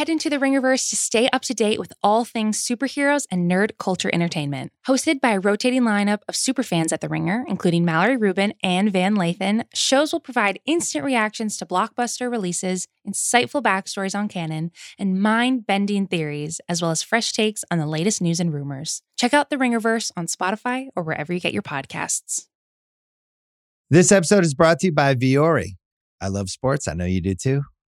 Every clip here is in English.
head into the Ringerverse to stay up to date with all things superheroes and nerd culture entertainment. Hosted by a rotating lineup of superfans at The Ringer, including Mallory Rubin and Van Lathan, shows will provide instant reactions to blockbuster releases, insightful backstories on canon, and mind bending theories, as well as fresh takes on the latest news and rumors. Check out The Ringerverse on Spotify or wherever you get your podcasts. This episode is brought to you by Vuori. I love sports. I know you do too.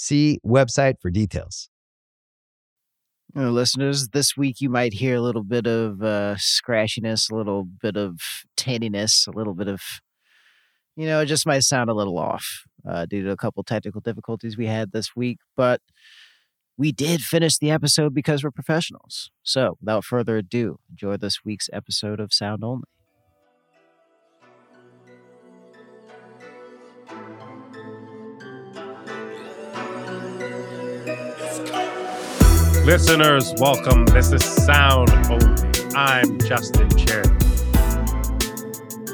See website for details. You know, listeners, this week you might hear a little bit of uh, scratchiness, a little bit of tinniness, a little bit of, you know, it just might sound a little off uh, due to a couple technical difficulties we had this week. But we did finish the episode because we're professionals. So without further ado, enjoy this week's episode of Sound Only. Listeners, welcome. This is Sound Only. I'm Justin Charity.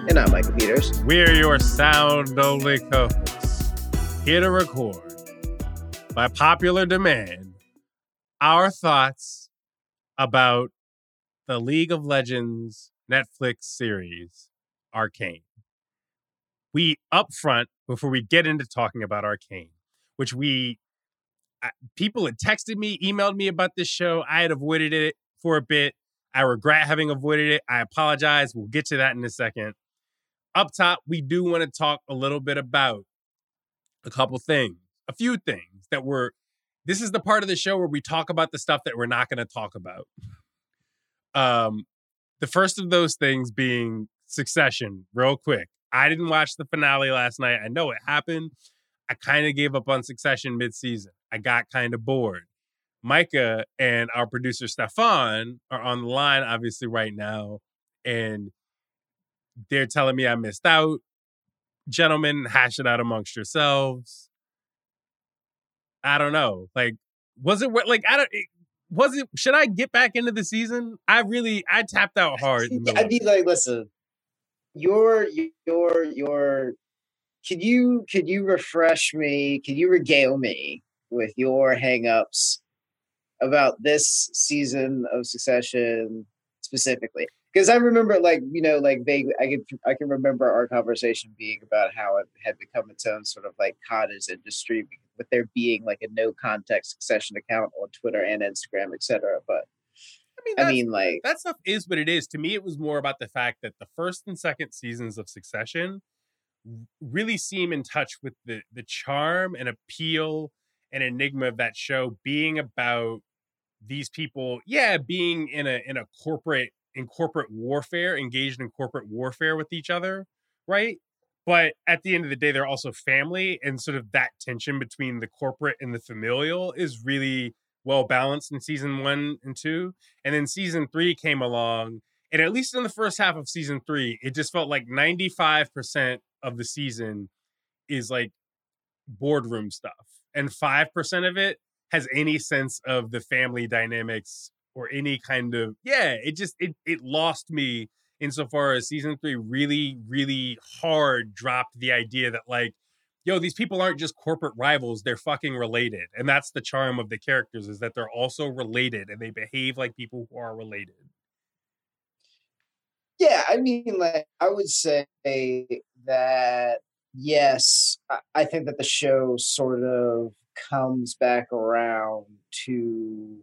And I'm Micah Peters. We're your Sound Only co hosts, here to record, by popular demand, our thoughts about the League of Legends Netflix series, Arcane. We, up front, before we get into talking about Arcane, which we people had texted me, emailed me about this show. I had avoided it for a bit. I regret having avoided it. I apologize. We'll get to that in a second. Up top, we do want to talk a little bit about a couple things, a few things that were. This is the part of the show where we talk about the stuff that we're not going to talk about. Um, the first of those things being Succession, real quick. I didn't watch the finale last night. I know it happened. I kind of gave up on Succession mid-season. I got kind of bored. Micah and our producer Stefan are on the line, obviously, right now, and they're telling me I missed out. Gentlemen, hash it out amongst yourselves. I don't know. Like, was it like I don't? Was it? Should I get back into the season? I really I tapped out hard. I'd be like, listen, your your your could you could you refresh me? Could you regale me with your hangups about this season of Succession specifically? Because I remember, like you know, like vaguely, I can I can remember our conversation being about how it had become its own sort of like cottage industry, with there being like a no context Succession account on Twitter and Instagram, etc. But I mean, I mean, like that stuff is what it is. To me, it was more about the fact that the first and second seasons of Succession really seem in touch with the the charm and appeal and enigma of that show being about these people yeah being in a in a corporate in corporate warfare engaged in corporate warfare with each other right? But at the end of the day they're also family and sort of that tension between the corporate and the familial is really well balanced in season 1 and 2 and then season 3 came along and at least in the first half of season 3 it just felt like 95% of the season is like boardroom stuff, and 5% of it has any sense of the family dynamics or any kind of yeah it just it it lost me insofar as season three really, really hard dropped the idea that like, yo, these people aren't just corporate rivals, they're fucking related. And that's the charm of the characters is that they're also related and they behave like people who are related. Yeah, I mean, like I would say that yes, I, think that the show sort of comes back around to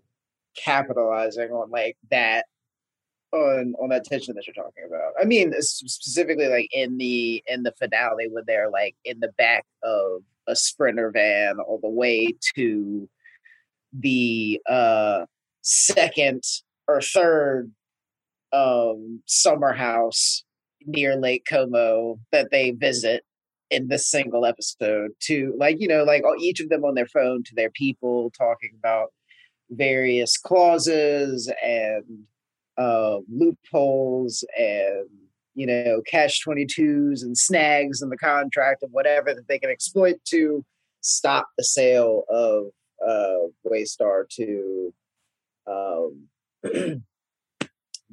capitalizing on like that on on that tension that you're talking about. I mean, specifically like in the in the finale when they're like in the back of a sprinter van all the way to the uh second or third um summer house near Lake Como that they visit in this single episode to like you know like each of them on their phone to their people talking about various clauses and uh, loopholes and you know catch 22s and snags in the contract and whatever that they can exploit to stop the sale of uh, Waystar to um,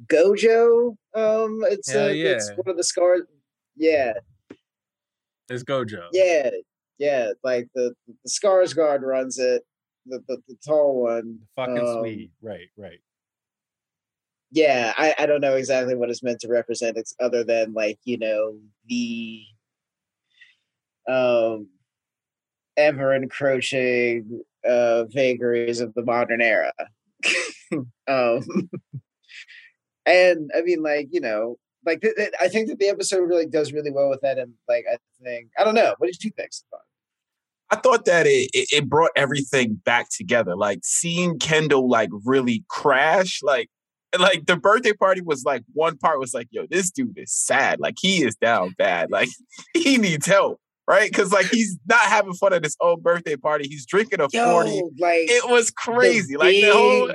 GoJo. Um, it's, uh, yeah. it's one of the scars. Yeah, It's GoJo. yeah, yeah. Like the the Skarsgård runs it. The the, the tall one. Fucking Um, sweet. Right, right. yeah I, I don't know exactly what it's meant to represent it's other than like you know the um ever encroaching uh vagaries of the modern era um and i mean like you know like th- th- i think that the episode really does really well with that and like i think i don't know what did you think? I thought that it, it it brought everything back together. Like seeing Kendall like really crash, like like the birthday party was like one part was like, yo, this dude is sad. Like he is down bad. Like he needs help. Right? Because like he's not having fun at his own birthday party. He's drinking a 40. Like It was the crazy. Like the whole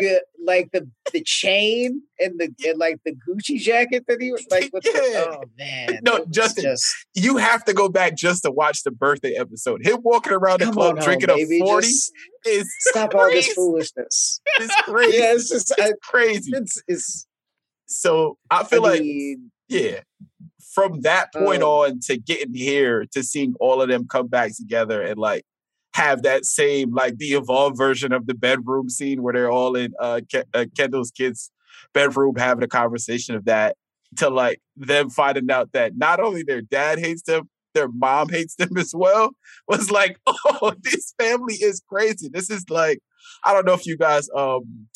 like the the chain and the and like the Gucci jacket that he was like with Yeah. the, oh man No, Justin, just you have to go back just to watch the birthday episode. Him walking around the come club drinking home, a 40 just is stop all this foolishness It's crazy. yeah it's just I, crazy. it's it's So I feel I like mean, yeah, from that point Um, on to getting here to seeing all of them come back together and like have that same like the evolved version of the bedroom scene where they're all in uh, Ke- uh Kendall's kids' bedroom having a conversation of that to like them finding out that not only their dad hates them, their mom hates them as well was like, oh, this family is crazy. This is like, I don't know if you guys um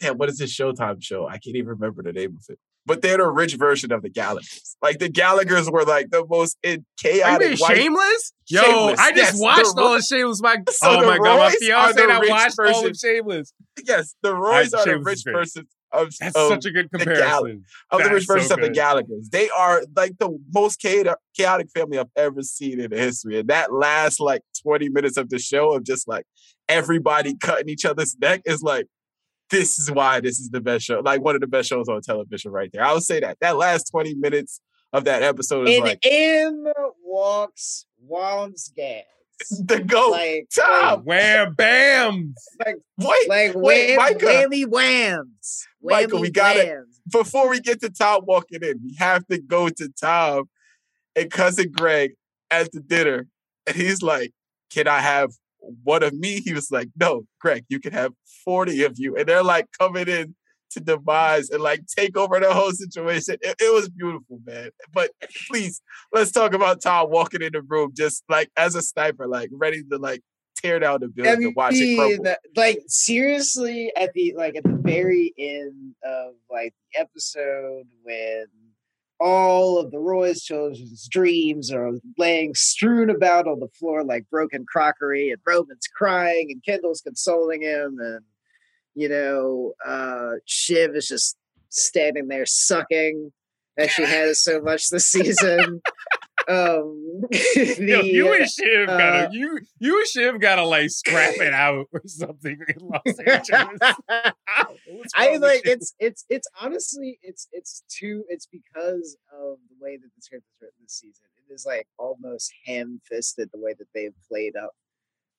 damn, what is this Showtime show? I can't even remember the name of it. But they're the rich version of the Gallaghers. Like the Gallaghers were like the most in Are you chaotic white. shameless? Yo, Shameless, I just yes, the watched all of Shameless. My So oh the my god, my fiance and I watched all version- of Shameless. Yes, the Roys are the rich persons of, That's of, such a good comparison. of the rich versions so of the. Gallaghers. They are like the most chaotic, chaotic family I've ever seen in history. And that last like 20 minutes of the show of just like everybody cutting each other's neck is like, this is why this is the best show. Like one of the best shows on television right there. I would say that. That last 20 minutes of that episode is and like in walks Wambsgans. the GOAT. like Tom. Wham bams. like Wait, like wait, wham, Micah. whammy whams Micah, Whammy we gotta- whams. before we get to Tom walking in, we have to go to Tom and cousin Greg at the dinner. And he's like, Can I have one of me? He was like, No, Greg, you can have 40 of you. And they're like coming in to demise and like take over the whole situation. It, it was beautiful, man. But please, let's talk about Tom walking in the room just like as a sniper, like ready to like tear down the building and watch it mean, like seriously, at the like at the very end of like the episode when all of the Roy's children's dreams are laying strewn about on the floor like broken crockery, and Roman's crying, and Kendall's consoling him, and you know, uh Shiv is just standing there sucking as she has so much this season. um, Yo, the, you uh, and Shiv gotta uh, you you and Shiv gotta like scrap it out or something in Los Angeles. I like it's it's it's honestly it's it's too it's because of the way that the script is written this season. It is like almost ham fisted the way that they've played up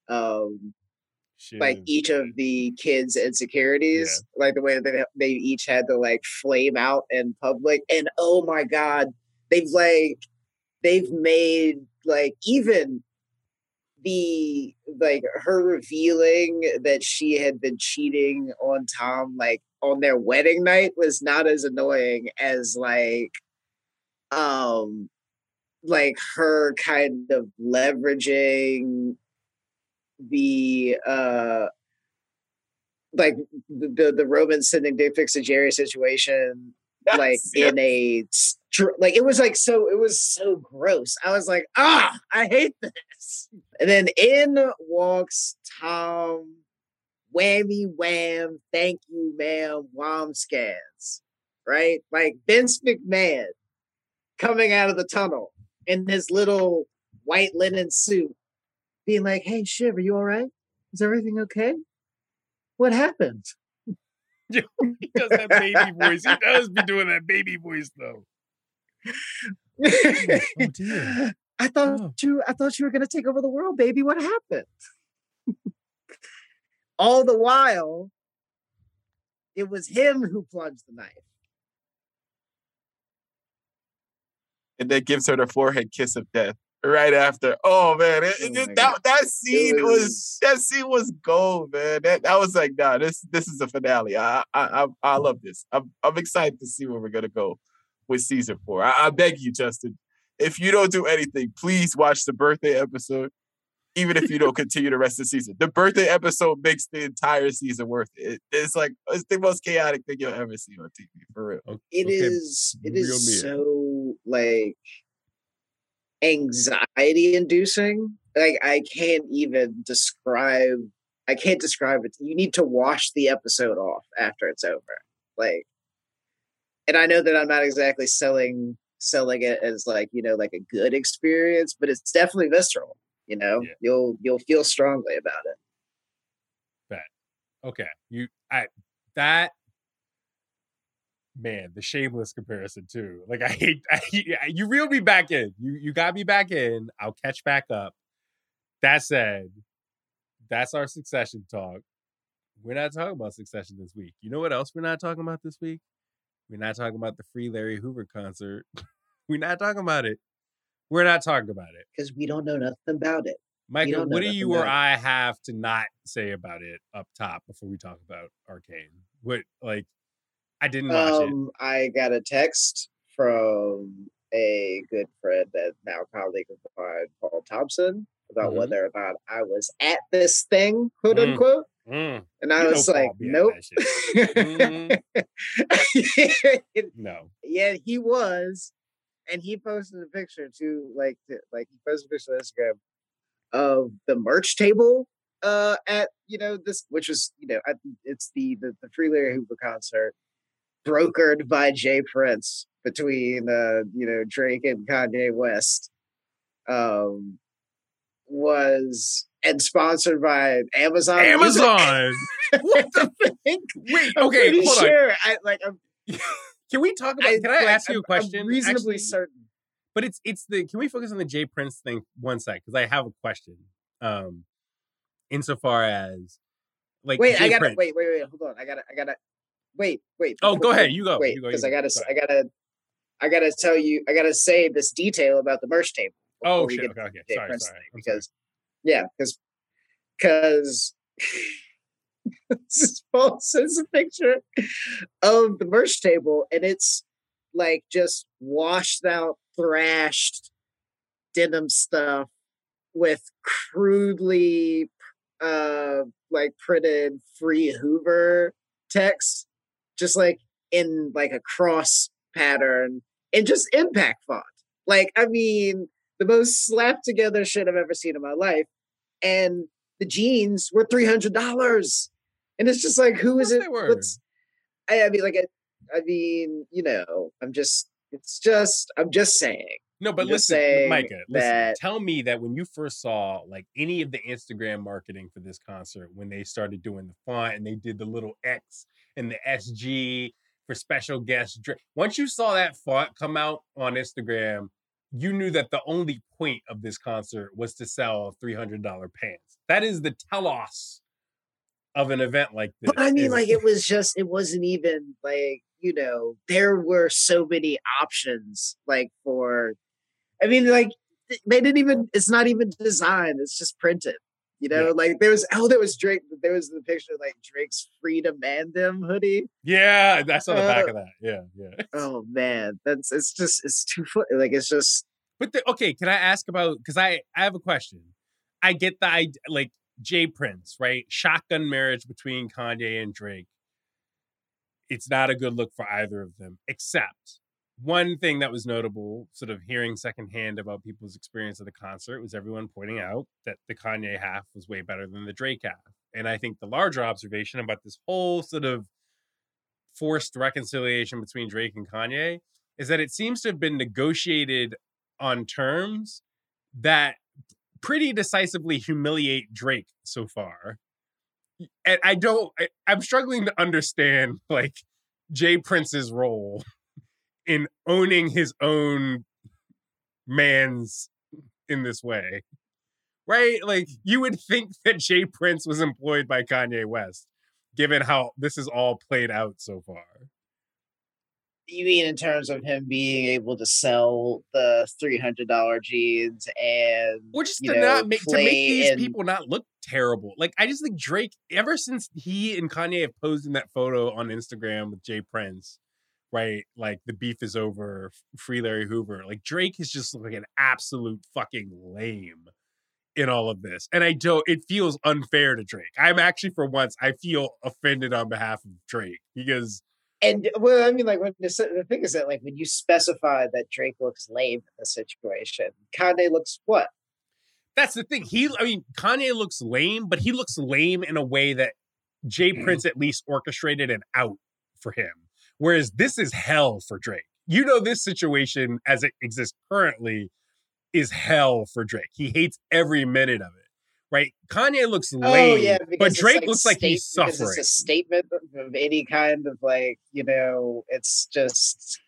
um Shit like each of the kids' insecurities, like the way that they, they each had to like flame out in public. And oh my god, they've like they've made like even the like her revealing that she had been cheating on Tom like on their wedding night was not as annoying as like um like her kind of leveraging the uh like the the, the Roman sending dick pics to Jerry situation like Yes, in a like it was like so it was so gross. I was like, ah, I hate this. And then in walks Tom, whammy wham, thank you, ma'am, wham scans, right? Like Vince McMahon coming out of the tunnel in his little white linen suit, being like, "Hey, Shiv, are you all right? Is everything okay? What happened?" he does that baby voice. He does be doing that baby voice though. Oh dear. I thought Oh. you I thought you were gonna take over the world, baby. What happened? All the while, it was him who plunged the knife. and that gives her the forehead kiss of death right after. Oh man, it, Oh it- my that that scene was, was- that scene was gold, man. That that was like, nah, this this is a finale. I I I, I love this. I'm I'm excited to see where we're gonna go with season four. I, I beg you, Justin, if you don't do anything, please watch the birthday episode. Even if you don't continue the rest of the season, the birthday episode makes the entire season worth it. It- It's like it's the most chaotic thing you'll ever see on TV, for real. O- It okay, is. It reel is me so like anxiety inducing. Like I can't even describe. I can't describe it. You need to wash the episode off after it's over. Like, and I know that I'm not exactly selling selling it as like you know like a good experience, but it's definitely visceral. You know, Yeah. you'll you'll feel strongly about it. Bet. Okay, you I that man, the shameless comparison too. Like I hate I, you reeled me back in. You you got me back in. I'll catch back up. That said, that's our succession talk. We're not talking about succession this week. You know what else we're not talking about this week? We're not talking about the free Larry Hoover concert. we're not talking about it. We're not talking about it. because we don't know nothing about it. Micah, what do you or. I have to not say about it up top before we talk about Arcane? What like I didn't watch it. Um, I got a text from a good friend and now colleague of mine, Paul Thompson, about Mhm. whether or not I was at this thing, quote Mm. unquote. Mm, And I you was like, nope. that. Mm, no. yeah, he was, and he posted a picture too, like to, like he posted a picture on Instagram of the merch table uh at you know this which was you know at, it's the, the the free Larry Hoover concert brokered by J. Prince between uh you know Drake and Kanye West um was and sponsored by Amazon Amazon. what the Wait, wait, I'm okay, hold on. I like I'm Can we talk about can I like, ask you a question? I'm reasonably actually? certain. But it's it's the can we focus on the J. Prince thing one sec? Because I have a question. Um insofar as like Wait, Jay I gotta Prince. wait, wait, wait. Hold on. I gotta, I gotta. Wait, wait. Oh, go ahead. You go. Wait, because I gotta, Go I gotta, I gotta tell you, I gotta say this detail about the merch table. Oh shit. Okay, okay. Sorry, sorry. thing, I'm sorry. because, yeah, because, because. Paul sends a picture of the merch table, and it's like just washed out, thrashed denim stuff with crudely uh like printed free Hoover text, just like in like a cross pattern and just impact font. Like, I mean, the most slapped together shit I've ever seen in my life. And the jeans were three hundred dollars. And it's just like, who is it? What's I, I mean, like, I, I mean, you know, I'm just, it's just, I'm just saying. No, but listen, Micah, listen. that- Tell me that when you first saw like any of the Instagram marketing for this concert, when they started doing the font and they did the little X and the SG for special guest drink. Once you saw that font come out on Instagram, you knew that the only point of this concert was to sell $300 pants. That is the telos of an event like this. But I mean, is- like it was just it wasn't even like you know there were so many options like for. I mean, like they didn't even. It's not even designed. It's just printed. You know, Yeah. like there was oh there was Drake. There was the picture of like Drake's Freedom Mandem hoodie. yeah, that's on the back Uh, of that. Yeah, yeah. Oh man, that's it's just it's too foot like it's just But the, okay, can I ask about because I I have a question. I get the idea, like J. Prince, right? Shotgun marriage between Kanye and Drake. It's not a good look for either of them, except one thing that was notable, sort of hearing secondhand about people's experience of the concert, was everyone pointing out that the Kanye half was way better than the Drake half. And I think the larger observation about this whole sort of forced reconciliation between Drake and Kanye is that it seems to have been negotiated on terms that pretty decisively humiliate Drake so far. And I don't, I, I'm struggling to understand like J. Prince's role in owning his own man's in this way. Right? Like mm. you would think that J. Prince was employed by Kanye West, given how this is all played out so far. you mean in terms of him being able to sell the three hundred dollar jeans and or just to know, not make to make these in- people not look terrible. Like I just think Drake, ever since he and Kanye have posed in that photo on Instagram with J. Prince, right? Like the beef is over, free Larry Hoover. Like Drake is just like an absolute fucking lame in all of this, and I don't. It feels unfair to Drake. I'm actually, for once, I feel offended on behalf of Drake because And uh, well, I mean, like when the, the thing is that like when you specify that Drake looks lame in the situation, Kanye looks what? that's the thing. He, I mean, Kanye looks lame, but he looks lame in a way that Jay mm. Prince at least orchestrated an out for him. Whereas this is hell for Drake. You know, this situation as it exists currently is hell for Drake. He hates every minute of it. Right? Kanye looks lame, oh yeah, but Drake looks like he's suffering. It's a statement of, any kind of like you know, it's just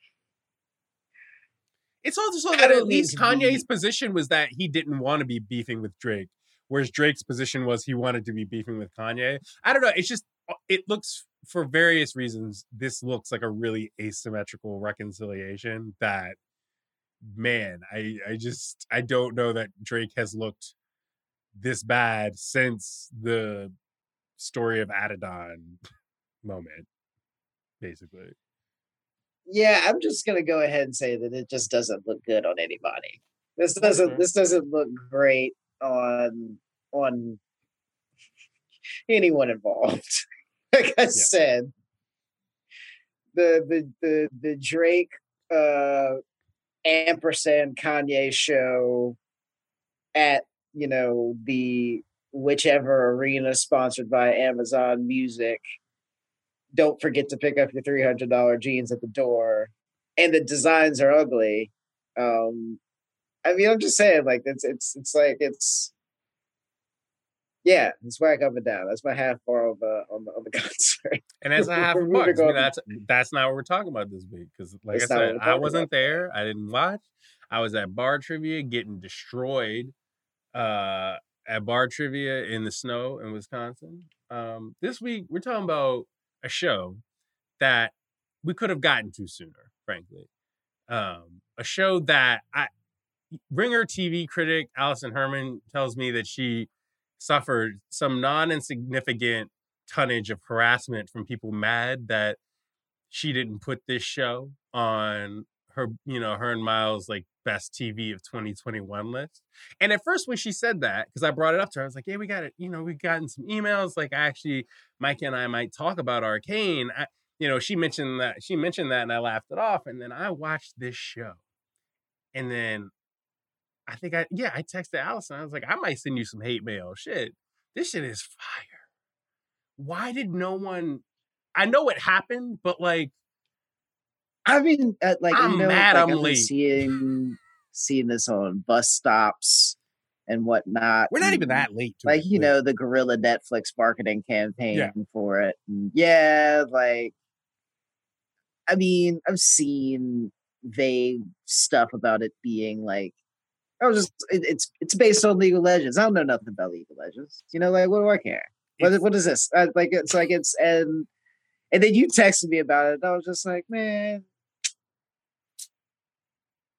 It's also that at least Kanye's position was that he didn't want to be beefing with Drake, whereas Drake's position was he wanted to be beefing with Kanye. I don't know. It's just uh, it looks for various reasons. This looks like a really asymmetrical reconciliation. That man, I I just I don't know that Drake has looked this bad since the story of Adidon moment, basically. yeah. I'm just gonna go ahead and say that it just doesn't look good on anybody. This doesn't. Okay. This doesn't look great on on anyone involved. like I said, the the the the Drake uh ampersand Kanye show at you know the whichever arena sponsored by Amazon Music. Don't forget to pick up your three hundred dollar jeans at the door, and the designs are ugly. Um, I mean, I'm just saying, like it's it's it's like it's yeah, it's whack up and down. That's my half bar on the on the on the concert. And that's a half a We're buck. moving I mean, that's that's not what we're talking about this week. Because, like That's I said, I wasn't about. there. I didn't watch. I was at bar trivia getting destroyed uh, at bar trivia in the snow in Wisconsin. Um, this week, we're talking about a show that we could have gotten to sooner, frankly. Um, a show that I Ringer TV critic Alison Herman tells me that she suffered some non-insignificant tonnage of harassment from people mad that she didn't put this show on her, you know, her and Miles like best TV of 2021 list. And at first when she said that, because I brought it up to her, I was like, yeah, we got it, you know, we've gotten some emails. Like actually, Mike and I might talk about Arcane. I, you know, she mentioned that she mentioned that and I laughed it off. And then I watched this show. And then I think I yeah, I texted Alison. I was like, I might send you some hate mail. Shit. This shit is fire. Why did no one I know it happened, but like I mean, uh, like I'm you know, mad like, I'm late. seeing seeing this on bus stops and whatnot. we're not even that late to like it, you know the guerrilla Netflix marketing campaign for it. And yeah, like I mean, I've seen vague stuff about it being like I was just it, it's it's based on League of Legends. I don't know nothing about League of Legends. You know, like what do I care? What, It's- what is this? Uh, like it's like it's and and then you texted me about it. And I was just like, man,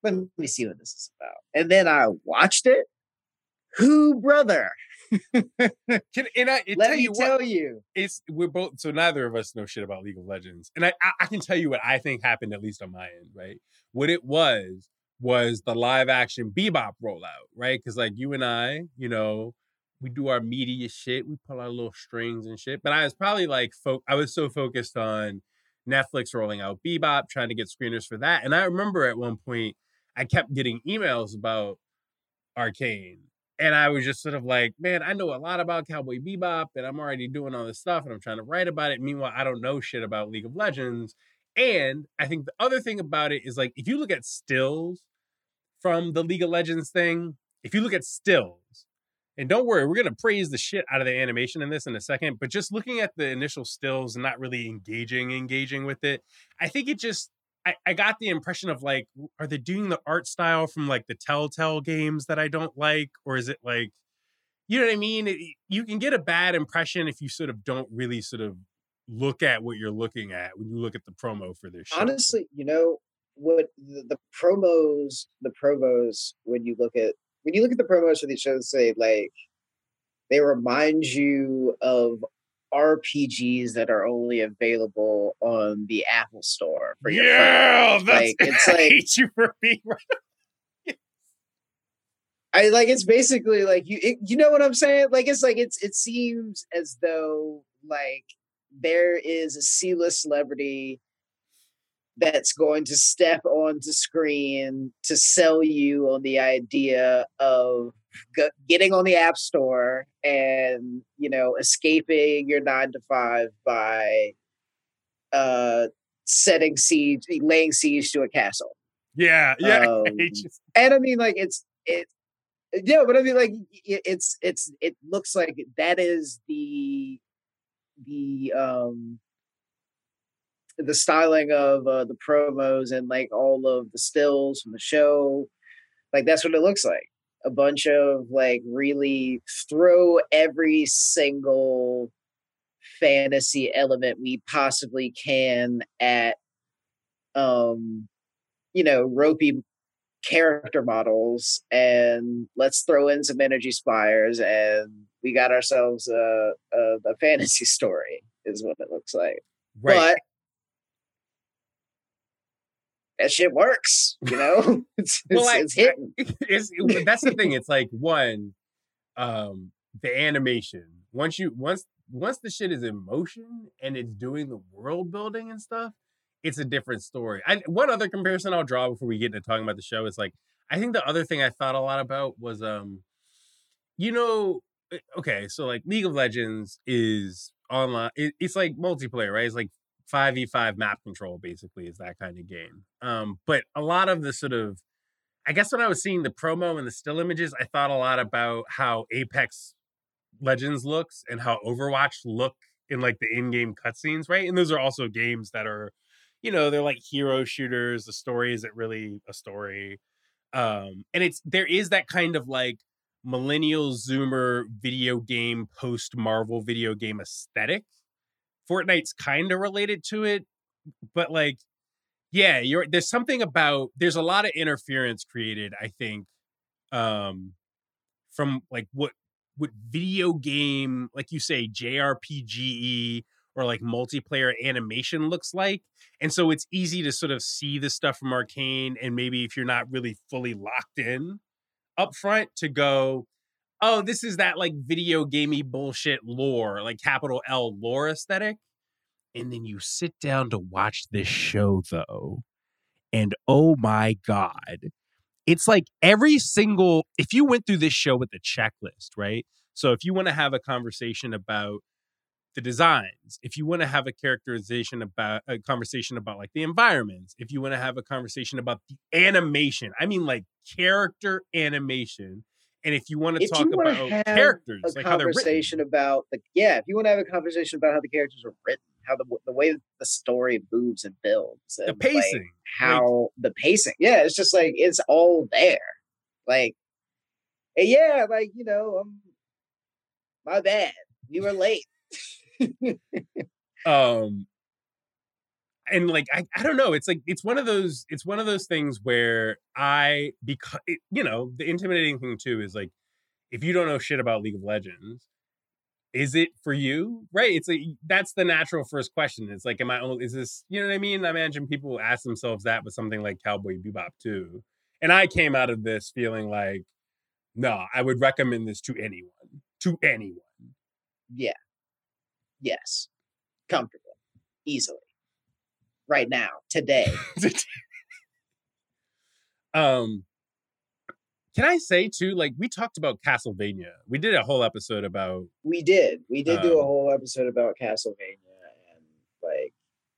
let me see what this is about. And then I watched it. Who, brother? Can, and I Let tell me you tell what, you. it's we're both so neither of us know shit about League of Legends, and I, I I can tell you what I think happened at least on my end, right? What it was was the live action Bebop rollout, right? Because like you and I, you know, we do our media shit, we pull our little strings and shit, but I was probably like, fo- I was so focused on Netflix rolling out Bebop, trying to get screeners for that, and I remember at one point I kept getting emails about Arcane. And I was just sort of like, man, I know a lot about Cowboy Bebop and I'm already doing all this stuff and I'm trying to write about it. Meanwhile, I don't know shit about League of Legends. And I think the other thing about it is like, if you look at stills from the League of Legends thing, if you look at stills, and don't worry, we're to praise the shit out of the animation in this in a second, but just looking at the initial stills and not really engaging, engaging with it, I think it just, I, I got the impression of like, are they doing the art style from like the Telltale games that I don't like, or is it like, you know what I mean? It, you can get a bad impression if you sort of don't really sort of look at what you're looking at when you look at the promo for this. Show. Honestly, you know what the, the promos, the promos when you look at when you look at the promos for these shows, say like they remind you of RPGs that are only available on the Apple Store for your yeah, phone. that's Like, it's I like- hate you for being I like it's basically like you it, you know what I'm saying? Like it's like it's it seems as though like there is a C-list celebrity that's going to step onto screen to sell you on the idea of g- getting on the app store and you know escaping your 9 to 5 by uh setting siege laying siege to a castle Yeah, yeah. Um, and I mean, like it's it, yeah, but I mean, like it, it's it's it looks like that is the the um the styling of uh, the promos and like all of the stills from the show, like that's what it looks like. A bunch of like really throw every single fantasy element we possibly can at um you know ropey character models and let's throw in some energy spires and we got ourselves a, a, a fantasy story is what it looks like Right. That shit works you know it's, Well, it's, I- it's hitting it's it- that's the thing. It's like one, um, the animation. Once you once once the shit is in motion and it's doing the world building and stuff, it's a different story. I, one other comparison I'll draw before we get into talking about the show is like I think the other thing I thought a lot about was um, you know, eh, okay, so like League of Legends is online. It, it's like multiplayer, right? It's like 5v5 map control basically is that kind of game. Um, but a lot of the sort of I guess when I was seeing the promo and the still images, I thought a lot about how Apex Legends looks and how Overwatch look in like the in-game cutscenes, right? And those are also games that are, you know, they're like hero shooters. The story isn't really a story. Um, and it's there is that kind of like millennial zoomer video game post Marvel video game aesthetic. Fortnite's kind of related to it, but like yeah you're there's something about there's a lot of interference created i think um from like what what video game like you say jrpge or like multiplayer animation looks like and so it's easy to sort of see the stuff from arcane and maybe if you're not really fully locked in up front to go oh this is that like video gamey bullshit lore like capital l lore aesthetic? And then you sit down to watch this show though and oh my god it's like every single if you went through this show with the checklist right? So if you want to have a conversation about the designs if you want to have a characterization about a conversation about like the environments if you want to have a conversation about the animation i mean like character animation and if you want to If talk about characters a like how they're written conversation about the yeah if you want to have a conversation about how the characters are written how the the way the story moves and builds the and, like, pacing how the pacing yeah it's just like it's all there like yeah like you know um my bad you were late. um and like I, I don't know it's like it's one of those it's one of those things where i because it, you know the intimidating thing too is like if you don't know shit about league of legends is it for you right it's like that's the natural first question it's like am i only is this you know what i mean i imagine people ask themselves that with something like cowboy bebop too and i came out of this feeling like no i would recommend this to anyone to anyone Yeah. Yes. Comfortable. Easily. Right now. Today. um can i say too like we talked about castlevania we did a whole episode about We did. We did do a Um, whole episode about Castlevania and like,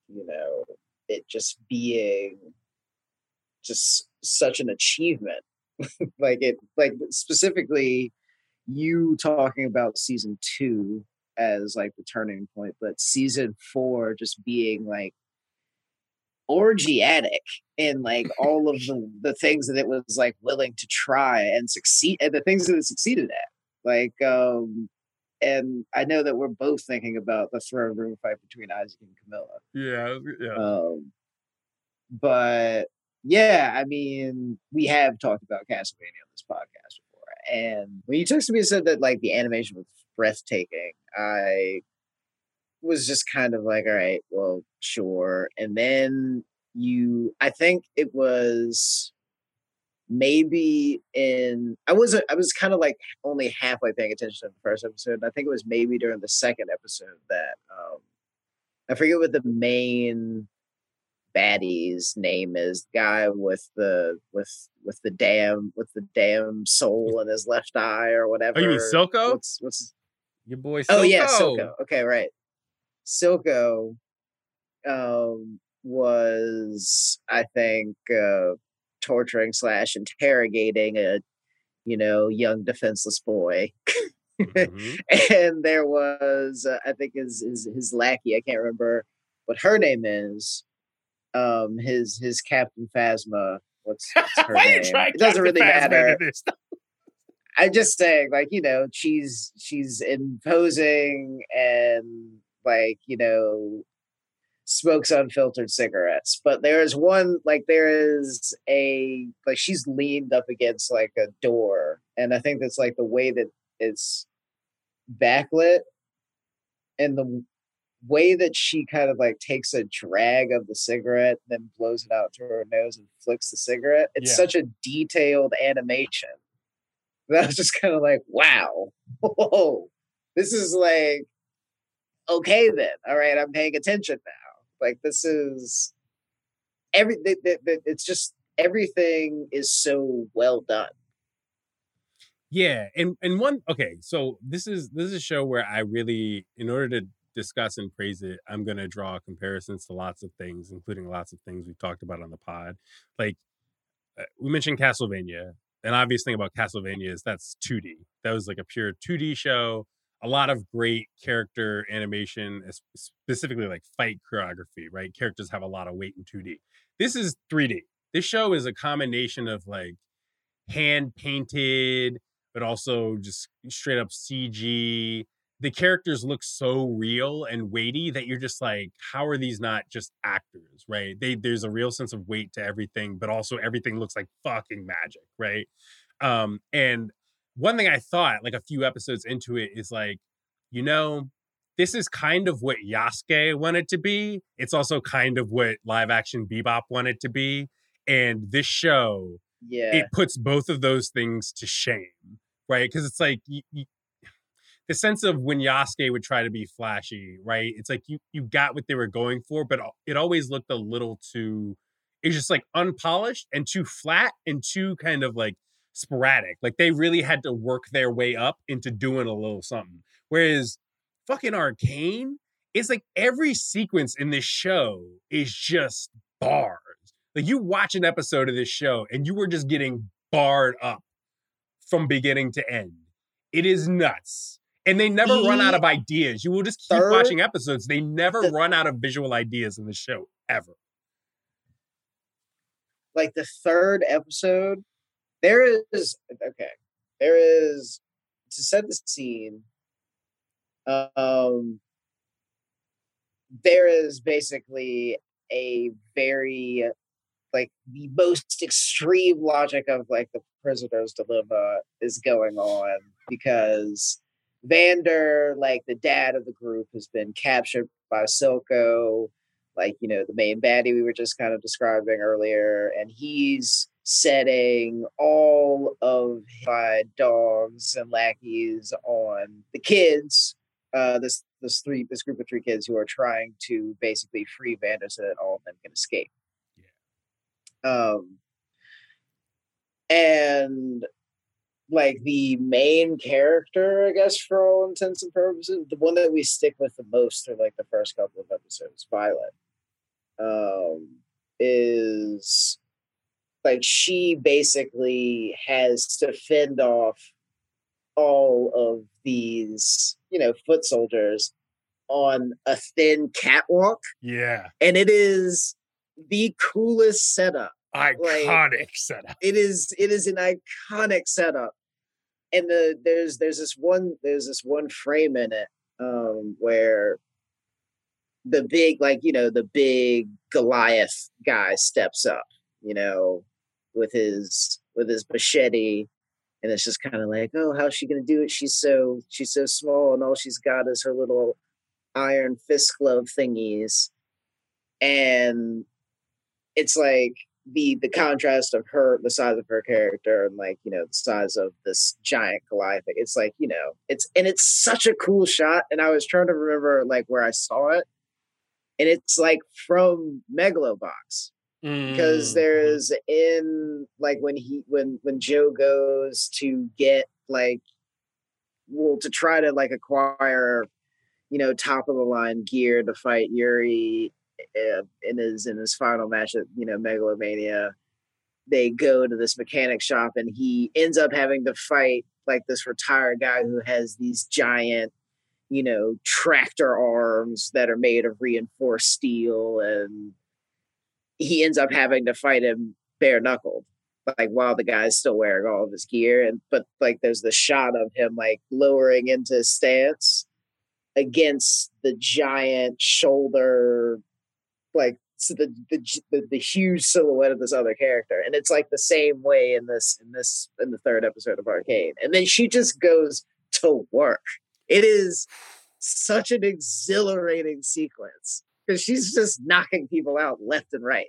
you know, it just being just such an achievement. like it like specifically you talking about season two as like the turning point, but season four just being like orgiatic in like all of the, the things that it was like willing to try and succeed and the things that it succeeded at. Like um and I know that we're both thinking about the throne room fight between Isaac and Camilla. yeah yeah Um, but yeah, I mean, we have talked about Castlevania on this podcast before, and when you texted me and said that like the animation was breathtaking, I was just kind of like, all right, well, sure. And then you, I think it was maybe in I wasn't I was kind of like only halfway paying attention to the first episode. and I think it was maybe during the second episode that um I forget what the main baddie's name is. Guy with the with with the damn with the damn soul in his left eye or whatever. oh you mean silco What's what's his- your boy silco Oh yeah, Silco. Okay, right. Silco um was I think uh torturing slash interrogating a you know young defenseless boy Mhm. and there was uh, I think his, his his lackey I can't remember what her name is um his his Captain Phasma what's, what's her name it doesn't really Phasma matter? I'm just saying, like, you know, she's she's imposing and like, you know, smokes unfiltered cigarettes. But there is one like there is a like she's leaned up against like a door. And I think that's like the way that it's backlit and the way that she kind of like takes a drag of the cigarette, then blows it out through her nose and flicks the cigarette. It's Yeah. such a detailed animation. That was just kind of like, wow, whoa, this is like, okay, then, all right, I'm paying attention now. Like, this is every, it's just everything is so well done. Yeah, and and one okay, so this is this is a show where I really, in order to discuss and praise it, I'm gonna draw comparisons to lots of things, including lots of things we've talked about on the pod. Like uh, we mentioned Castlevania. An obvious thing about Castlevania is that's 2D. That was like a pure 2D show. A lot of great character animation, specifically like fight choreography. Right, characters have a lot of weight in 2D. This is 3D. This show is a combination of like hand painted but also just straight up CG. The characters look so real and weighty that you're just like, how are these not just actors, right? They there's a real sense of weight to everything, but also everything looks like fucking magic, right? Um, and one thing I thought, like a few episodes into it, is like, you know, this is kind of what Yasuke wanted to be. It's also kind of what live action Bebop wanted to be. And this show Yeah. it puts both of those things to shame, right? Because it's like you, you, the sense of when Yasuke would try to be flashy, right? It's like you you got what they were going for, but it always looked a little too. It's just like unpolished and too flat and too kind of like sporadic. Like they really had to work their way up into doing a little something. Whereas fucking Arcane, it's like every sequence in this show is just bars. Like you watch an episode of this show and you were just getting barred up from beginning to end. It is nuts. And they never run out of ideas. You will just keep third- watching episodes. They never the- run out of visual ideas in the show ever. like the third episode, there is okay. There is to set the scene. Um, there is basically a very like the most extreme logic of like the prisoner's dilemma is going on because Vander, like the dad of the group, has been captured by Silco, like you know the main baddie we were just kind of describing earlier, and he's setting all of my dogs and lackeys on the kids. Uh, this this three this group of three kids who are trying to basically free Vander so that all of them can escape. Yeah. Um, and like the main character, I guess, for all intents and purposes, the one that we stick with the most through like the first couple of episodes, Violet, um, is like she basically has to fend off all of these, you know, foot soldiers on a thin catwalk. Yeah. And it is the coolest setup. Iconic setup. It is it is an iconic setup. And the there's there's this one there's this one frame in it um where the big like you know the big Goliath guy steps up, you know, with his with his machete and it's just kind of like, oh, how's she gonna do it? She's so she's so small, and all she's got is her little iron fist glove thingies, and it's like the the contrast of her, the size of her character, and like you know the size of this giant Goliath. It's like you know, it's and it's such a cool shot. And I was trying to remember like where I saw it, and it's like from Megalobox because Mm. there's in like when he when when Joe goes to get like well to try to like acquire you know top of the line gear to fight Yuri uh, in his in his final match at you know Megalonia they go to this mechanic shop and he ends up having to fight like this retired guy who has these giant you know tractor arms that are made of reinforced steel and he ends up having to fight him bare knuckled like while the guy's still wearing all of his gear and but like there's the shot of him like lowering into stance against the giant shoulder like so the, the the the huge silhouette of this other character and it's like the same way in this in this in the third episode of arcane and then she just goes to work. It is such an exhilarating sequence because she's just knocking people out left and right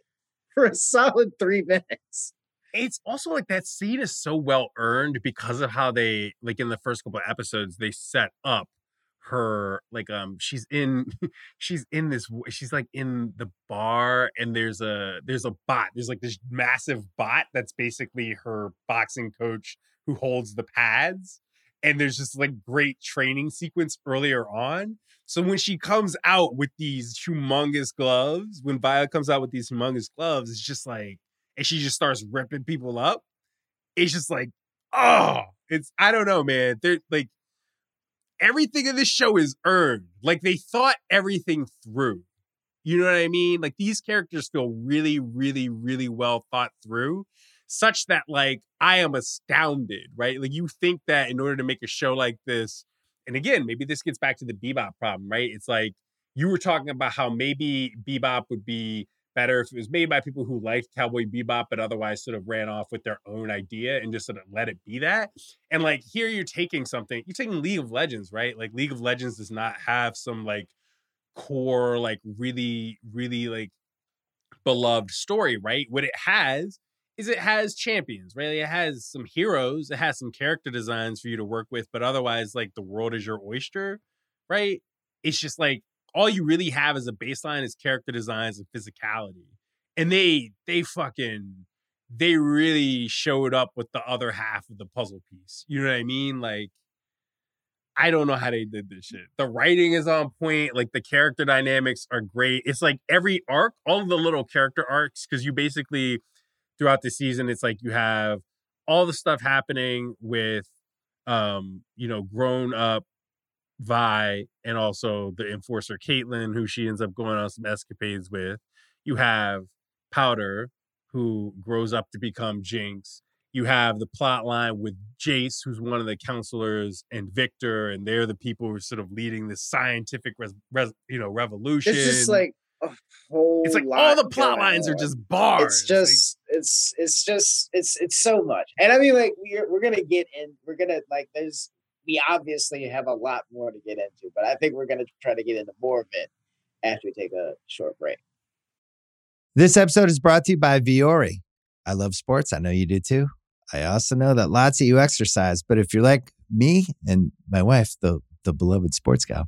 for a solid three minutes. It's also like that scene is so well earned because of how they like in the first couple of episodes they set up her like um she's in she's in this she's like in the bar and there's a there's a bot there's like this massive bot that's basically her boxing coach who holds the pads and there's just like great training sequence earlier on. So when she comes out with these humongous gloves when Violet comes out with these humongous gloves it's just like and she just starts ripping people up it's just like oh it's i don't know man. They're like everything in this show is earned. Like they thought everything through. You know what i mean? Like these characters feel really really really well thought through such that like i am astounded right like you think that in order to make a show like this and again maybe this gets back to the bebop problem right it's like you were talking about how maybe bebop would be better if it was made by people who liked Cowboy Bebop, but otherwise sort of ran off with their own idea and just sort of let it be that. And like here, you're taking something, you're taking League of Legends, right? Like League of Legends does not have some like core, like really, really like beloved story, right? What it has is it has champions, right? It has some heroes, it has some character designs for you to work with, but otherwise, like the world is your oyster, right? It's just like all you really have as a baseline is character designs and physicality. And they they fucking they really showed up with the other half of the puzzle piece. You know what I mean? Like I don't know how they did this shit. The writing is on point, like the character dynamics are great. It's like every arc, all the little character arcs cuz you basically throughout the season it's like you have all the stuff happening with um you know grown up Vi and also the enforcer Caitlyn, who she ends up going on some escapades with. You have Powder, who grows up to become Jinx, you have the plot line with Jace, who's one of the counselors, and Victor, and they're the people who are sort of leading this scientific, res, res, you know, revolution. It's just like a whole. it's like lot all the plot going lines are just bars. It's just it's it's just it's it's so much, and I mean like we're we're gonna get in. We're gonna like there's we obviously have a lot more to get into, but I think we're gonna try to get into more of it after we take a short break. This episode is brought to you by Vuori. I love sports. I know you do too. I also know that lots of you exercise, but if you're like me and my wife, the the beloved sports gal,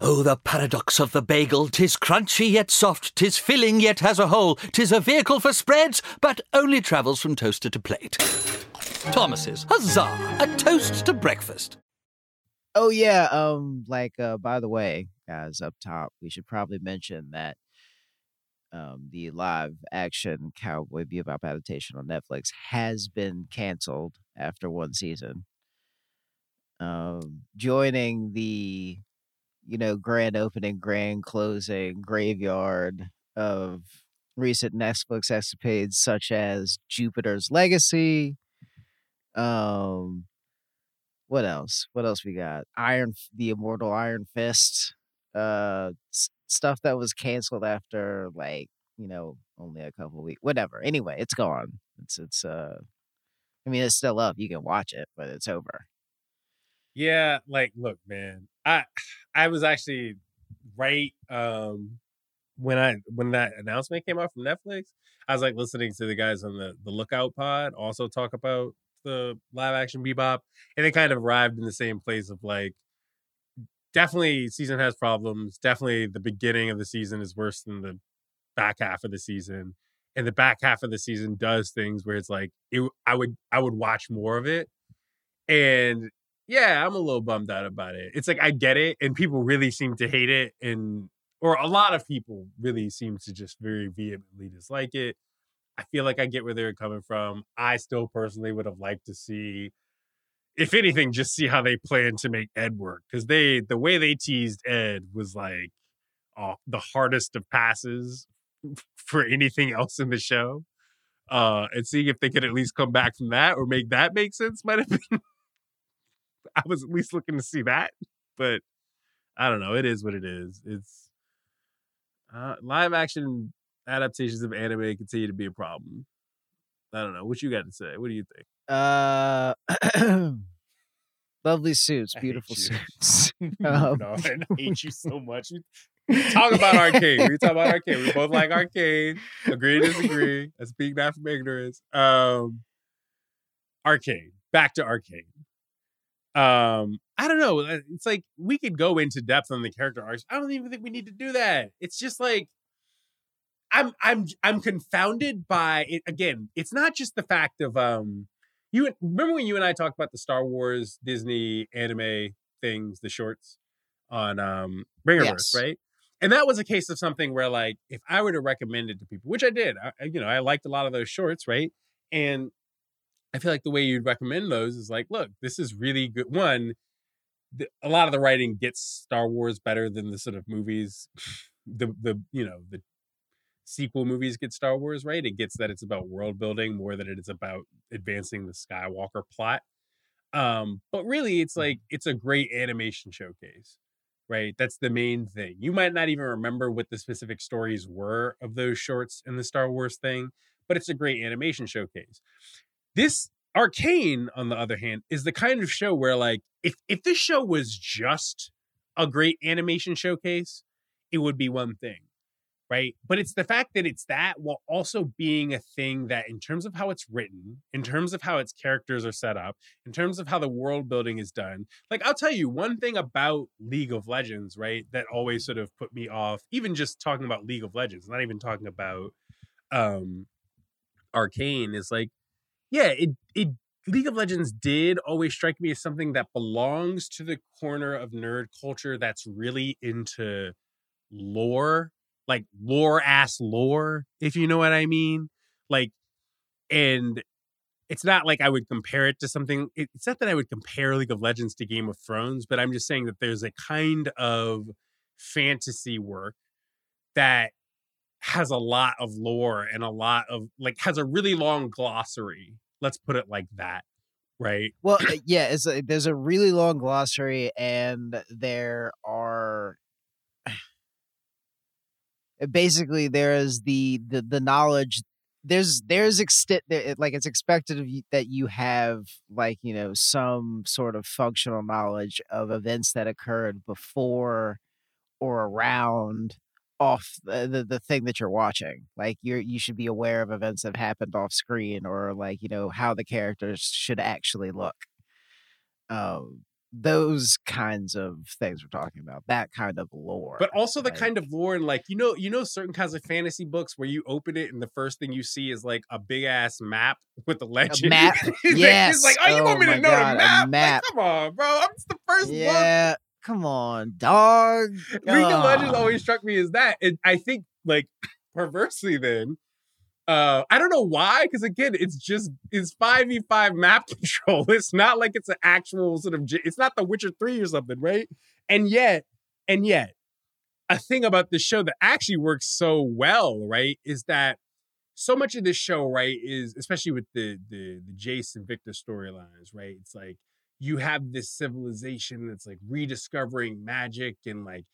Oh, the paradox of the bagel! Tis crunchy yet soft, tis filling yet has a hole, tis a vehicle for spreads, but only travels from toaster to plate. Thomas's, huzzah! A toast to breakfast. Oh yeah, um, like uh, by the way, guys, up top, we should probably mention that um, the live action Cowboy Bebop adaptation on Netflix has been canceled after one season. Um, joining the, you know, grand opening, grand closing graveyard of recent Netflix escapades such as Jupiter's Legacy. Um, what else? What else we got? Iron, the Immortal Iron Fist. Uh, s- stuff that was canceled after like you know only a couple weeks. Whatever. Anyway, it's gone. It's it's uh, I mean it's still up. You can watch it, but it's over. Yeah, like look, man. I I was actually right um when I when that announcement came out from Netflix, I was like listening to the guys on the the Lookout Pod also talk about the live action Bebop, and they kind of arrived in the same place of like definitely season has problems. Definitely the beginning of the season is worse than the back half of the season. And the back half of the season does things where it's like it, I would I would watch more of it. And yeah, I'm a little bummed out about it. It's like I get it, and people really seem to hate it, and or a lot of people really seem to just very vehemently dislike it. I feel like I get where they're coming from. I still personally would have liked to see, if anything, just see how they plan to make Ed work because they the way they teased Ed was like uh, the hardest of passes for anything else in the show. Uh, and seeing if they could at least come back from that or make that make sense might have been. I was at least looking to see that, but I don't know. It is what it is. It's uh, live action adaptations of anime continue to be a problem. I don't know. What you got to say? What do you think? Uh, lovely suits, beautiful suits. no, Um, I hate you so much. We talk about Arcane. We talk about Arcane. We both like Arcane. Agree disagree. I speak not from ignorance. Um, Arcane. Back to Arcane. Um, I don't know. uh, It's like we could go into depth on the character arcs. I don't even think we need to do that. It's just like I'm I'm I'm confounded by it again. It's not just the fact of um you remember when you and I talked about the Star Wars Disney anime things, the shorts on um Ringerverse, Yes. right? And that was a case of something where like if I were to recommend it to people, which I did, I, I- you know, I liked a lot of those shorts, right? And I feel like the way you'd recommend those is like, look, this is really good. One, the, a lot of the writing gets Star Wars better than the sort of movies, the the you know the sequel movies get Star Wars right. It gets that it's about world building more than it is about advancing the Skywalker plot. Um, but really, it's like it's a great animation showcase, right? That's the main thing. You might not even remember what the specific stories were of those shorts in the Star Wars thing, but it's a great animation showcase. This Arcane, on the other hand, is the kind of show where, like, if if this show was just a great animation showcase, it would be one thing right? But it's the fact that it's that while also being a thing that, in terms of how it's written, in terms of how its characters are set up, in terms of how the world building is done, like I'll tell you one thing about League of Legends, right? That always sort of put me off, even just talking about League of Legends, not even talking about um Arcane, is like, yeah, it, it, League of Legends did always strike me as something that belongs to the corner of nerd culture that's really into lore like lore ass lore, if you know what I mean. Like, and it's not like I would compare it to something. It's not that I would compare League of Legends to Game of Thrones, but I'm just saying that there's a kind of fantasy work that has a lot of lore and a lot of like has a really long glossary. Let's put it like that. Right. Well, uh, yeah, it's a, there's a really long glossary, and there are basically there is the the, the knowledge there's there's extent like it's expected of you that you have like you know some sort of functional knowledge of events that occurred before or around off the, the, the thing that you're watching like you're you should be aware of events that happened off screen or like you know how the characters should actually look um those kinds of things we're talking about that kind of lore but also the right? kind of lore and like you know you know certain kinds of fantasy books where you open it and the first thing you see is like a big ass map with the legend a map yes it's like oh you want me to know God, the map? map. Like, come on bro i'm just the first yeah. Come on dog league of legends always struck me as that and i think like perversely then uh, I don't know why, because again, it's just it's five v five map control. It's not like it's an actual sort of. It's not The Witcher three or something, right? And yet, and yet, a thing about this show that actually works so well, right, is that so much of this show, right, is especially with the the the Jace and Victor storylines, right? It's like you have this civilization that's like rediscovering magic and like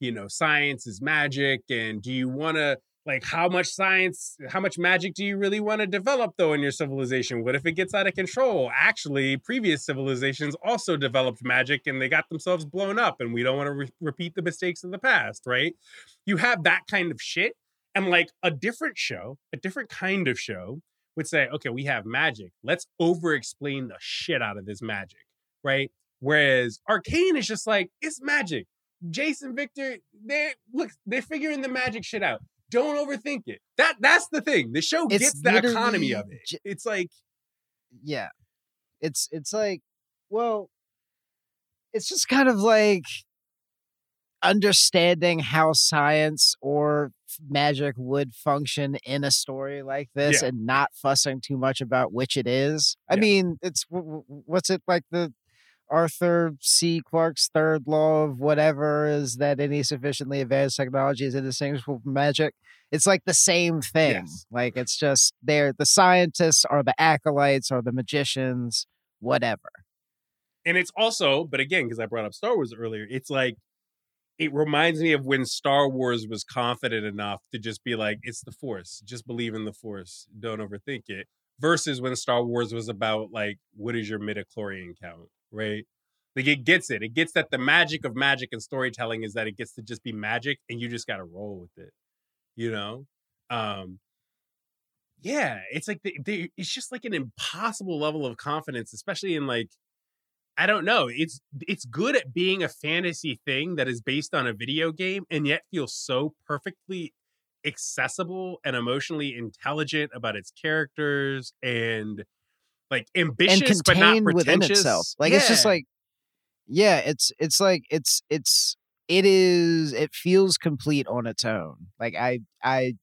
you know science is magic, and do you want to like how much science how much magic do you really want to develop though in your civilization? What if it gets out of control? Actually previous civilizations also developed magic and they got themselves blown up and we don't want to re- repeat the mistakes of the past right? You have that kind of shit and like a different show a different kind of show would say okay we have magic. Let's over explain the shit out of this magic right whereas arcane is just like it's magic jason victor they look they're figuring the magic shit out don't overthink it. That that's the thing. The show It's gets the economy of it. It's like yeah it's it's like well it's just kind of like understanding how science or magic would function in a story like this Yeah. and not fussing too much about which it is i Yeah. mean it's what's it like the arthur c clarke's third law of whatever is that any sufficiently advanced technology is indistinguishable from magic it's like the same thing Yes. like it's just they're the scientists or the acolytes or the magicians whatever and it's also, but again, because I brought up Star Wars earlier, it's like it reminds me of when Star Wars was confident enough to just be like, it's the Force. Just believe in the Force. Don't overthink it. Versus when Star Wars was about like, what is your midichlorian count, right? Like it gets it. It gets that the magic of magic and storytelling is that it gets to just be magic and you just got to roll with it, you know? Um, yeah, it's like they, it's just like an impossible level of confidence, especially in like I don't know. It's it's good at being a fantasy thing that is based on a video game and yet feels so perfectly accessible and emotionally intelligent about its characters and like ambitious but not within pretentious. itself. Like it's just like, yeah, it's it's like it's it's it is it feels complete on its own. Like I I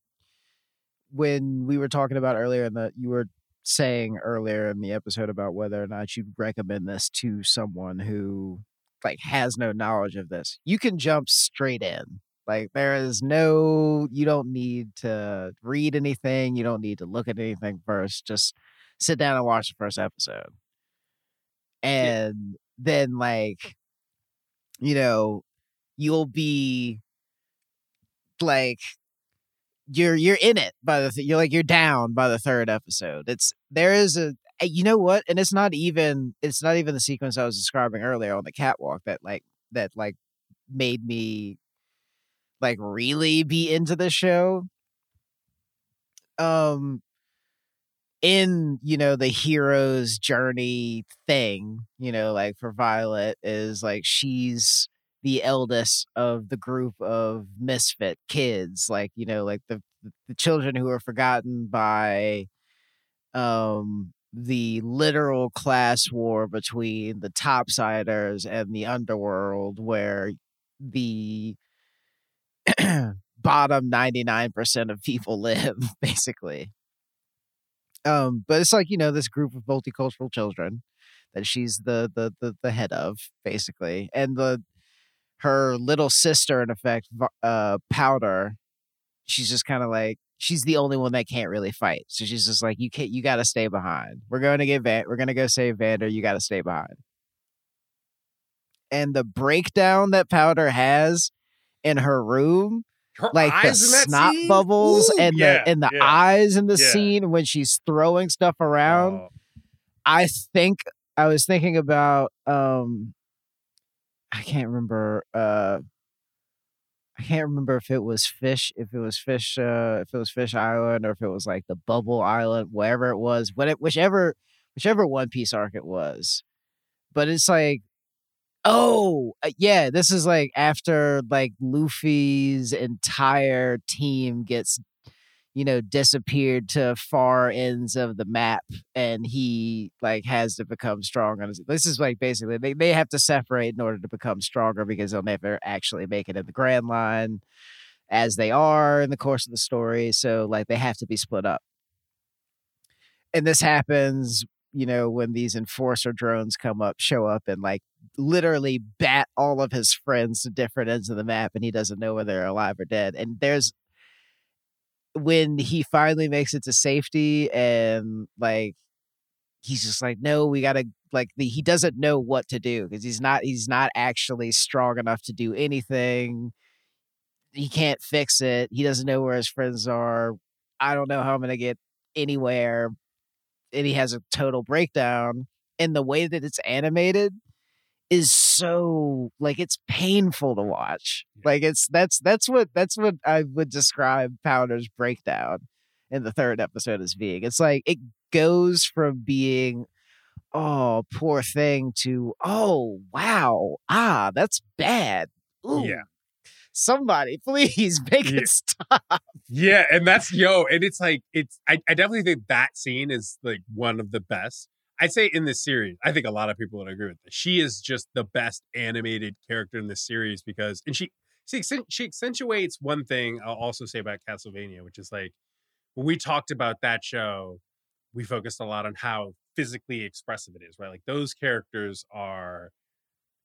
when we were talking about earlier and that you were saying earlier in the episode about whether or not you'd recommend this to someone who like has no knowledge of this, you can jump straight in. Like there is no you don't need to read anything, you don't need to look at anything first. Just sit down and watch the first episode. And then like you know, you'll be like you're you're in it by the th- you're like you're down by the third episode. It's there is a you know what, and it's not even it's not even the sequence I was describing earlier on the catwalk that like that like made me like really be into the show. Um in you know the hero's journey thing you know like for violet is like she's the eldest of the group of misfit kids like you know like the the children who are forgotten by um the literal class war between the topsiders and the underworld where the bottom 99% of people live basically um but it's like you know this group of multicultural children that she's the the the, the head of basically and the her little sister in effect uh powder she's just kind of like she's the only one that can't really fight so she's just like you can't you got to stay behind. We're going to get Van- we're going to go save vander you got to stay behind. And the breakdown that powder has in her room Her like the snot scene? bubbles Ooh, and yeah, the and the yeah. eyes in the yeah. scene when she's throwing stuff around Oh, I think I was thinking about um I can't remember uh I can't remember if it was fish if it was fish uh if it was fish island or if it was like the bubble island wherever it was what it, whichever whichever one piece arc it was but it's like oh uh, yeah this is like after like luffy's entire team gets you know disappeared to far ends of the map and he like has to become strong on his this is like basically they, they have to separate in order to become stronger because they'll never actually make it in the grand line as they are in the course of the story so like they have to be split up. And this happens you know when these enforcer drones come up show up and like literally bat all of his friends to different ends of the map and he doesn't know whether they're alive or dead and there's when he finally makes it to safety and like he's just like no we gotta like the, he doesn't know what to do because he's not he's not actually strong enough to do anything. He can't fix it. He doesn't know where his friends are. I don't know how i'm gonna get anywhere and he has a total breakdown and the way that it's animated is so like it's painful to watch. Like it's that's that's what that's what i would describe powder's breakdown in the third episode as being. It's like it goes from being oh poor thing to oh wow ah that's bad. Ooh, Yeah. Somebody please make Yeah. it stop Yeah, and that's yo, and it's like it's. I, I definitely think that scene is like one of the best. I'd say in this series. I think a lot of people would agree with this. She is just the best animated character in this series because, and she she she accentuates one thing. I'll also say about Castlevania, which is like when we talked about that show, we focused a lot on how physically expressive it is, right? Like those characters are.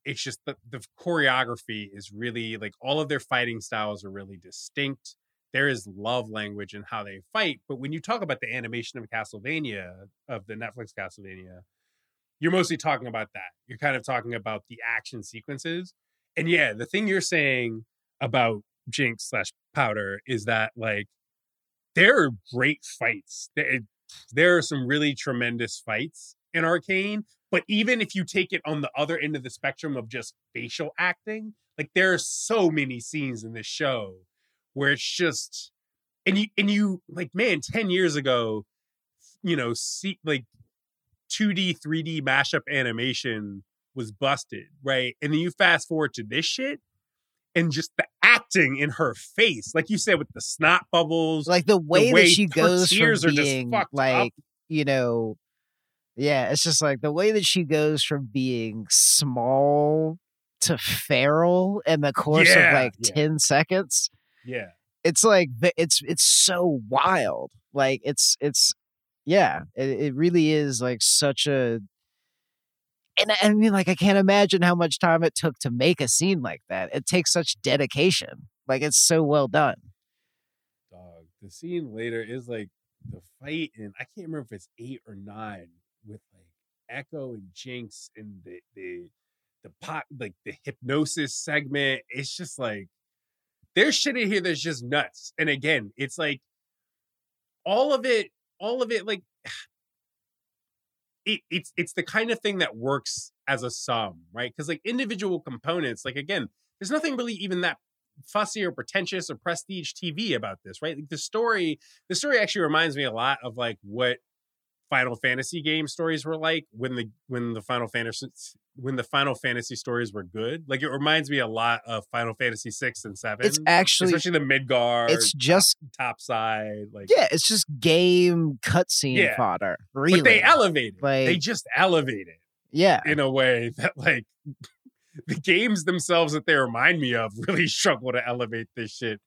It's just the, the choreography is really like all of their fighting styles are really distinct there is love language in how they fight. But when you talk about the animation of Castlevania, of the Netflix Castlevania, you're mostly talking about that. You're kind of talking about the action sequences. And yeah, the thing you're saying about Jinx slash Powder is that like there are great fights. There, there are some really tremendous fights in Arcane. But even if you take it on the other end of the spectrum of just facial acting, like there are so many scenes in this show where it's just and you and you like man 10 years ago you know see like 2d 3d mashup animation was busted right and then you fast forward to this shit and just the acting in her face like you said with the snot bubbles like the way, way that she goes from tears are just being fucked up. like you know yeah it's just like the way that she goes from being small to feral in the course Yeah, of like yeah. 10 seconds yeah it's like it's it's so wild like it's it's yeah it, it really is like such a and I- I mean like I can't imagine how much time it took to make a scene like that it takes such dedication Like it's so well done. dog. The scene later is like the fight, and I can't remember if it's eight or nine Ekko and Jinx and the the the pot like the hypnosis segment. It's just like there's shit in here that's just nuts. And again, it's like all of it, all of it, like it, it's it's the kind of thing that works as a sum, right? Because like individual components, like again, there's nothing really even that fussy or pretentious or prestige TV about this, right? Like the story, the story actually reminds me a lot of like what Final Fantasy game stories were like when the when the Final Fantasy when the Final Fantasy stories were good. Like it reminds me a lot of Final Fantasy six and seven. It's actually especially the Midgard. it's just top, top side. Like yeah, it's just game cutscene Yeah. fodder. Really, but they elevate it. Like- they just elevate it yeah, in a way that like the games themselves that they remind me of really struggle to elevate this shit.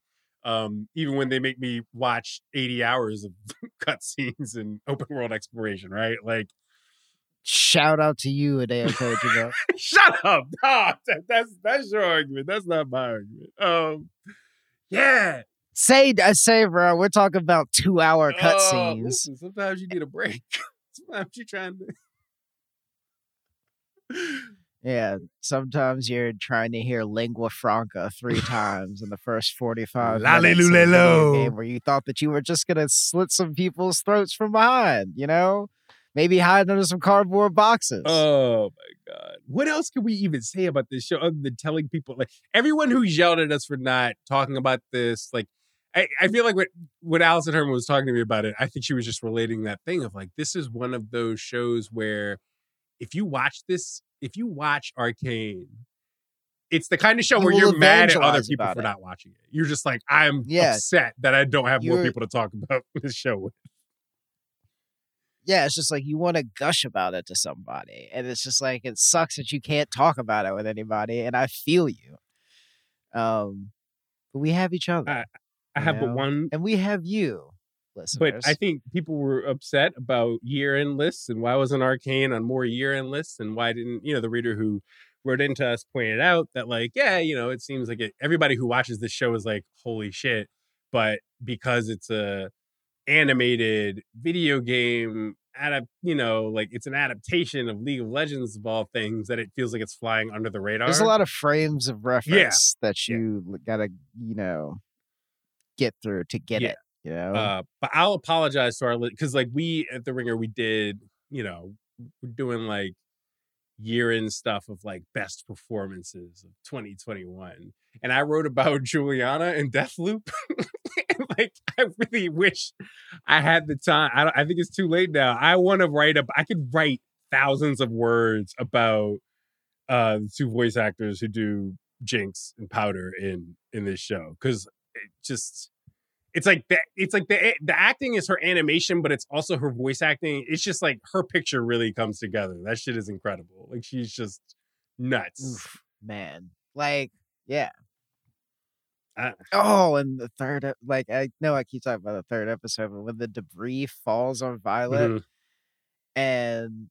Um, even when they make me watch 80 hours of cutscenes and open world exploration, right? Like, shout out to you, Hideo Kojima. shut up. No, that, that's that's your argument. That's not my argument. Um, yeah. say, I say, bro, we're talking about two hour Uh, cutscenes. listen, sometimes you need a break. sometimes you're trying to. Yeah, sometimes you're trying to hear lingua franca three times in the first 45 minutes of Lalilulelo. game where you thought that you were just going to slit some people's throats from behind, you know? Maybe hide under some cardboard boxes. Oh my god! What else can we even say about this show other than telling people like everyone who yelled at us for not talking about this? Like, I, I feel like when when Alison Herman was talking to me about it, I think she was just relating that thing of like this is one of those shows where if you watch this, if you watch Arcane, it's the kind of show You where you're mad at other people for it. not watching it. You're just like I'm Yeah. upset that I don't have more You're- people to talk about this show with. yeah, it's just like you want to gush about it to somebody. And it's just like, it sucks that you can't talk about it with anybody. And I feel you. Um, but we have each other. I you have but one And we have you, listeners. But I think people were upset about year end lists and why wasn't Arcane on more year end lists and why didn't, you know, the reader who wrote into us pointed out that, like, yeah, you know, it seems like it, everybody who watches this show is like, holy shit. But because it's a animated video game, adapt, you know, like it's an adaptation of League of Legends of all things, that it feels like it's flying under the radar. There's a lot of frames of reference that you l- gotta, you know, get through to get Yeah. it. Know, Uh, but I'll apologize to our because like we at the Ringer we did you know we're doing like year end stuff of like best performances of 2021, and I wrote about Julianna and Deathloop. and like I really wish I had the time. I I think it's too late now. I want to write up. I could write thousands of words about uh the two voice actors who do Jinx and Powder in in this show because it just it's like the, it's like the the acting is her animation, but it's also her voice acting. It's just like her picture really comes together. That shit is incredible. Like she's just nuts. Oof, man, like, yeah. I- oh, and the third, like, I know I keep talking about the third episode, but when the debris falls on Violet, Mhm. and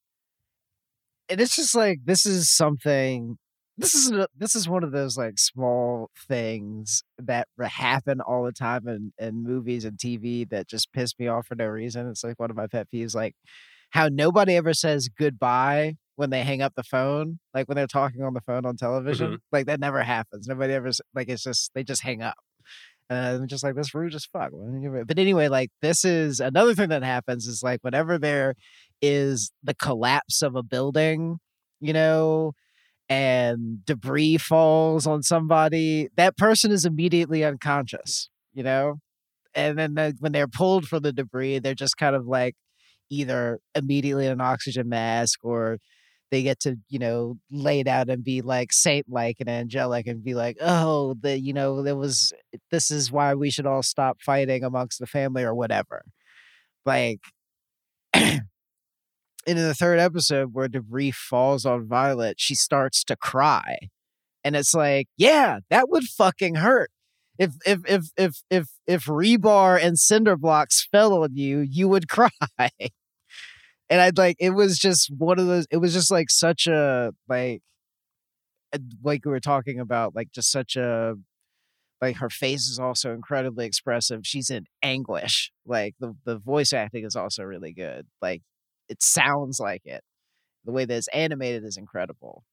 and it's just like this is something this is a, this is one of those like small things that happen all the time in, in movies and TV that just piss me off for no reason. It's like one of my pet peeves, like how nobody ever says goodbye when they hang up the phone, like when they're talking on the phone on television. Mm-hmm. Like that never happens. Nobody ever like it's just they just hang up. And I'm just like this rude as fuck. Why don't you give it- But anyway, like this is another thing that happens is like whenever there is the collapse of a building, you know, and debris falls on somebody, that person is immediately unconscious, you know? And then the, when they're pulled from the debris, they're just kind of like either immediately in an oxygen mask or they get to, you know, lay down and be like saint like and angelic and be like, oh, the, you know, there was, this is why we should all stop fighting amongst the family or whatever. Like, and in the third episode where debris falls on Violet, she starts to cry. And it's like, yeah, that would fucking hurt. If if if if if if rebar and cinder blocks fell on you, you would cry. and I'd like it was just one of those it was just like such a like uh, like we were talking about, like just such a like her face is also incredibly expressive. She's in anguish. Like the the voice acting is also really good. Like it sounds like it. The way that it's animated is incredible.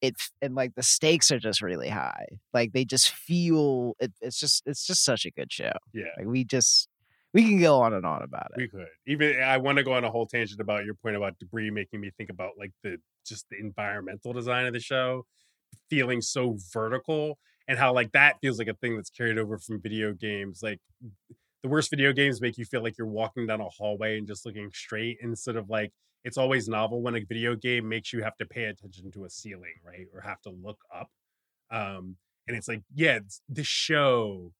It and like the stakes are just really high. Like they just feel it, it's just it's just such a good show. Yeah. Like we just we can go on and on about it. We could. Even eh, I want to go on a whole tangent about your point about debris making me think about like the just the environmental design of the show feeling so vertical and how like that feels like a thing that's carried over from video games. Like the worst video games make you feel like you're walking down a hallway and just looking straight instead of like it's always novel when a video game makes you have to pay attention to a ceiling, right? Or have to look up. Um and it's like, yeah, the show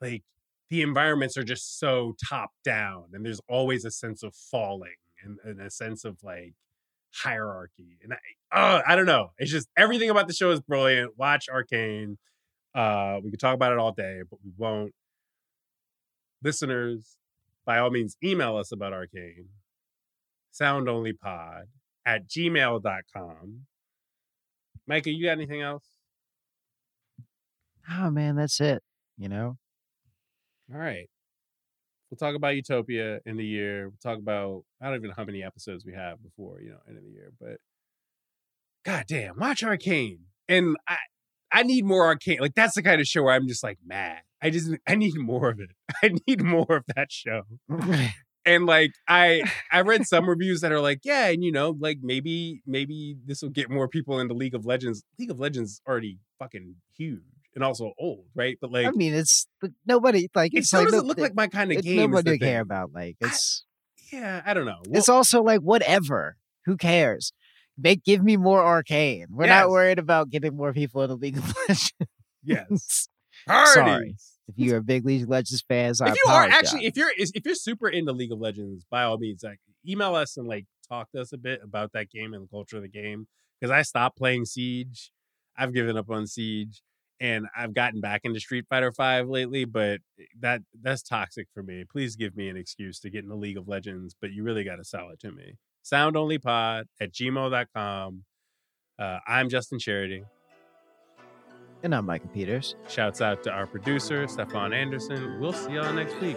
like the environments are just so top down and there's always a sense of falling and, and a sense of like hierarchy and I, uh, I don't know it's just everything about the show is brilliant watch arcane uh we could talk about it all day but we won't listeners by all means email us about arcane soundonlypod at gmail.com micah you got anything else Oh man, that's it. You know? All right. We'll talk about Utopia in the year. We'll talk about I don't even know how many episodes we have before, you know, end of the year, but God damn, watch Arcane. And I I need more Arcane. Like that's the kind of show where I'm just like mad. I just I need more of it. I need more of that show. And like I I read some reviews that are like, yeah, and you know, like maybe maybe this will get more people into League of Legends. League of Legends is already fucking huge and also old, right? But like I mean, it's but nobody like it it's still like doesn't no- look like my kind of it- game. Nobody care thing. about like I- it's. Yeah, I don't know. it's also like whatever. Who cares? Make give me more arcane. We're Yes. not worried about getting more people in the League of Legends. yes. Sorry. If you're a big League of Legends fan, I If you are actually, if you're if you're super into League of Legends, by all means, like email us and like talk to us a bit about that game and the culture of the game. Because I stopped playing Siege. I've given up on Siege, and I've gotten back into Street Fighter Five lately. But that that's toxic for me. Please give me an excuse to get into League of Legends, but you really got to sell it to me. Soundonlypod at gmail.com. Uh, I'm Justin Charity. and I'm Micah Peters. Shouts out to our producer, Stefan Anderson. We'll see y'all next week.